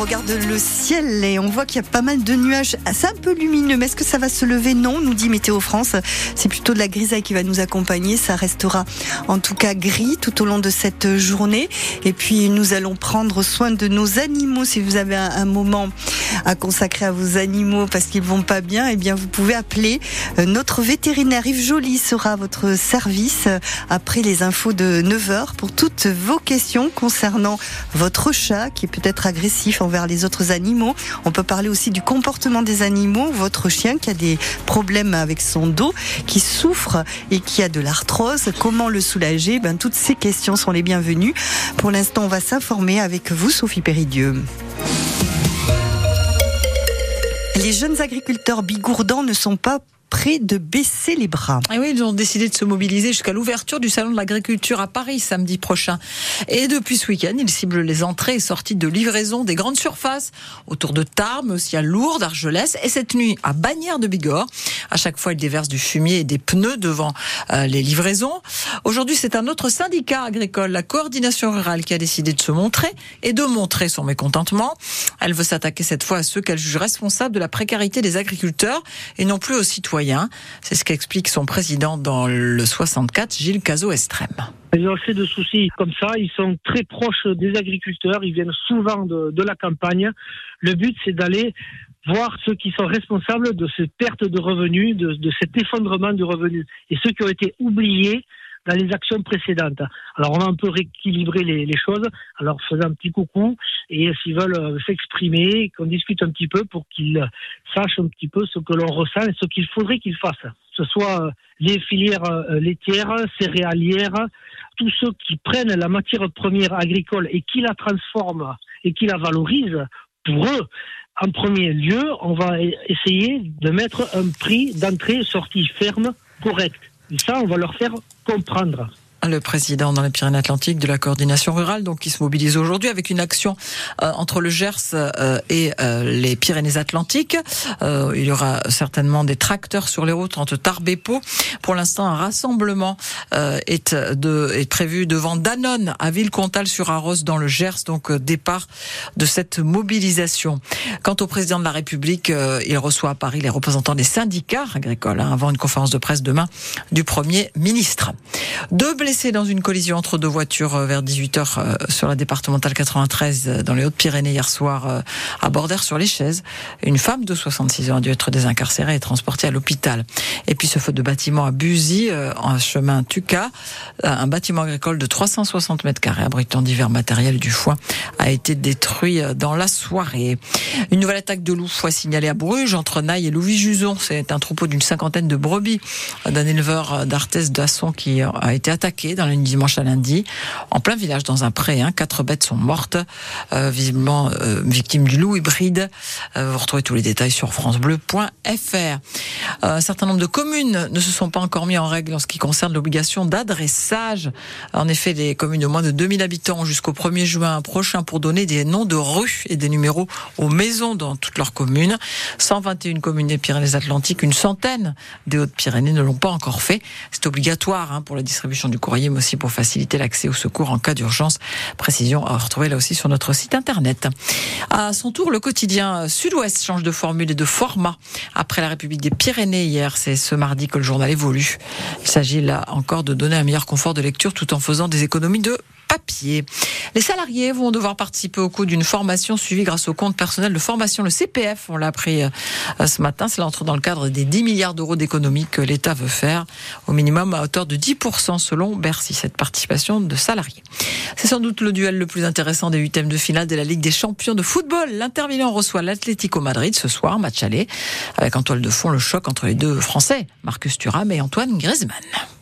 regarde le ciel et on voit qu'il y a pas mal de nuages. C'est un peu lumineux, mais est-ce que ça va se lever? Non, nous dit Météo France. C'est plutôt de la grisaille qui va nous accompagner. Ça restera en tout cas gris tout au long de cette journée. Et puis nous allons prendre soin de nos animaux. Si vous avez un, moment à consacrer à vos animaux parce qu'ils vont pas bien, eh bien vous pouvez appeler euh, notre vétérinaire Yves Joly sera à votre service euh, après les infos de 9h pour toutes vos questions concernant votre chat qui est peut-être agressif envers les autres animaux. On peut parler aussi du comportement des animaux, votre chien qui a des problèmes avec son dos, qui souffre et qui a de l'arthrose, comment le soulager? Ben, Toutes ces questions sont les bienvenues. Pour l'instant, on va s'informer avec vous, Sophie Péridieu. Les jeunes agriculteurs bigourdans ne sont pas près de baisser les bras. Et oui, ils ont décidé de se mobiliser jusqu'à l'ouverture du salon de l'agriculture à Paris samedi prochain. Et depuis ce week-end, ils ciblent les entrées et sorties de livraison des grandes surfaces autour de Tarbes, mais aussi à Lourdes, Argelès et cette nuit à Bagnères de Bigorre. À chaque fois, ils déversent du fumier et des pneus devant euh, les livraisons. Aujourd'hui, c'est un autre syndicat agricole, la coordination rurale, qui a décidé de se montrer et de montrer son mécontentement. Elle veut s'attaquer cette fois à ceux qu'elle juge responsables de la précarité des agriculteurs et non plus aux citoyens c'est ce qu'explique son président dans le 64, Gilles Cazot-Estrême. Ils ont assez de soucis comme ça. Ils sont très proches des agriculteurs. Ils viennent souvent de, la campagne. Le but, c'est d'aller voir ceux qui sont responsables de cette perte de revenus, de, de cet effondrement de revenus. Et ceux qui ont été oubliés dans les actions précédentes. Alors on va un peu rééquilibrer les, choses, alors faisant un petit coucou, et s'ils veulent euh, s'exprimer, qu'on discute un petit peu pour qu'ils sachent un petit peu ce que l'on ressent et ce qu'il faudrait qu'ils fassent. Ce soit euh, les filières euh, laitières, céréalières, tous ceux qui prennent la matière première agricole et qui la transforment et qui la valorisent, pour eux, en premier lieu, on va essayer de mettre un prix d'entrée-sortie ferme correct. Ça, on va leur faire comprendre le président dans les Pyrénées-Atlantiques de la coordination rurale, donc qui se mobilise aujourd'hui avec une action euh, entre le Gers euh, et euh, les Pyrénées-Atlantiques. il y aura certainement des tracteurs sur les routes entre Tarbes et Pau. Pour l'instant, un rassemblement est, de, est prévu devant Danone à Villecontal-sur-Arros dans le Gers, donc départ de cette mobilisation. Quant au président de la République, il reçoit à Paris les représentants des syndicats agricoles hein, avant une conférence de presse demain du Premier ministre. Deux blessés dans une collision entre deux voitures euh, vers 18h euh, sur la départementale 93 euh, dans les Hautes-Pyrénées hier soir à Bordère sur les chaises. Une femme de 66 ans a dû être désincarcérée et transportée à l'hôpital. Et puis ce feu de bâtiment à Buzy, en chemin Tuca, un bâtiment agricole de 360 mètres carrés abritant divers matériels du foin a été détruit dans la soirée. Une nouvelle attaque de loups fois signalée à Bruges entre Naï et Louis-Juson. C'est un troupeau d'une cinquantaine de brebis d'un éleveur d'Arthès d'Asson qui a été attaqué dans le dimanche à lundi, en plein village, dans un pré. Hein. Quatre bêtes sont mortes, euh, visiblement euh, victimes du loup hybride. Euh, vous retrouvez tous les détails sur francebleu.fr. un certain nombre de communes ne se sont pas encore mis en règle en ce qui concerne l'obligation d'adressage. En effet, les communes de moins de 2000 habitants jusqu'au 1er juin prochain pour donner des noms de rues et des numéros aux maisons dans toutes leurs communes. 121 communes des Pyrénées-Atlantiques, une centaine des Hautes-Pyrénées ne l'ont pas encore fait. C'est obligatoire hein, pour la distribution du courrier, mais aussi pour faciliter l'accès au secours en cas d'urgence. Précision à retrouver là aussi sur notre site internet. À son tour, le quotidien Sud-Ouest change de formule et de format. Après la République des Pyrénées hier, c'est ce mardi que le journal évolue. Il s'agit là encore de donner un meilleur confort de lecture tout en faisant des économies de Les salariés vont devoir participer au coût d'une formation suivie grâce au compte personnel de formation, le CPF. On l'a appris euh, ce matin. Cela entre dans le cadre des 10 milliards d'euros d'économies que l'État veut faire, au minimum à hauteur de 10% selon Bercy, cette participation de salariés. C'est sans doute le duel le plus intéressant des huitièmes de finale de la Ligue des champions de football. L'Inter Milan reçoit l'Atlético Madrid ce soir, match aller, avec en toile de fond le choc entre les deux Français, Marcus Thuram et Antoine Griezmann.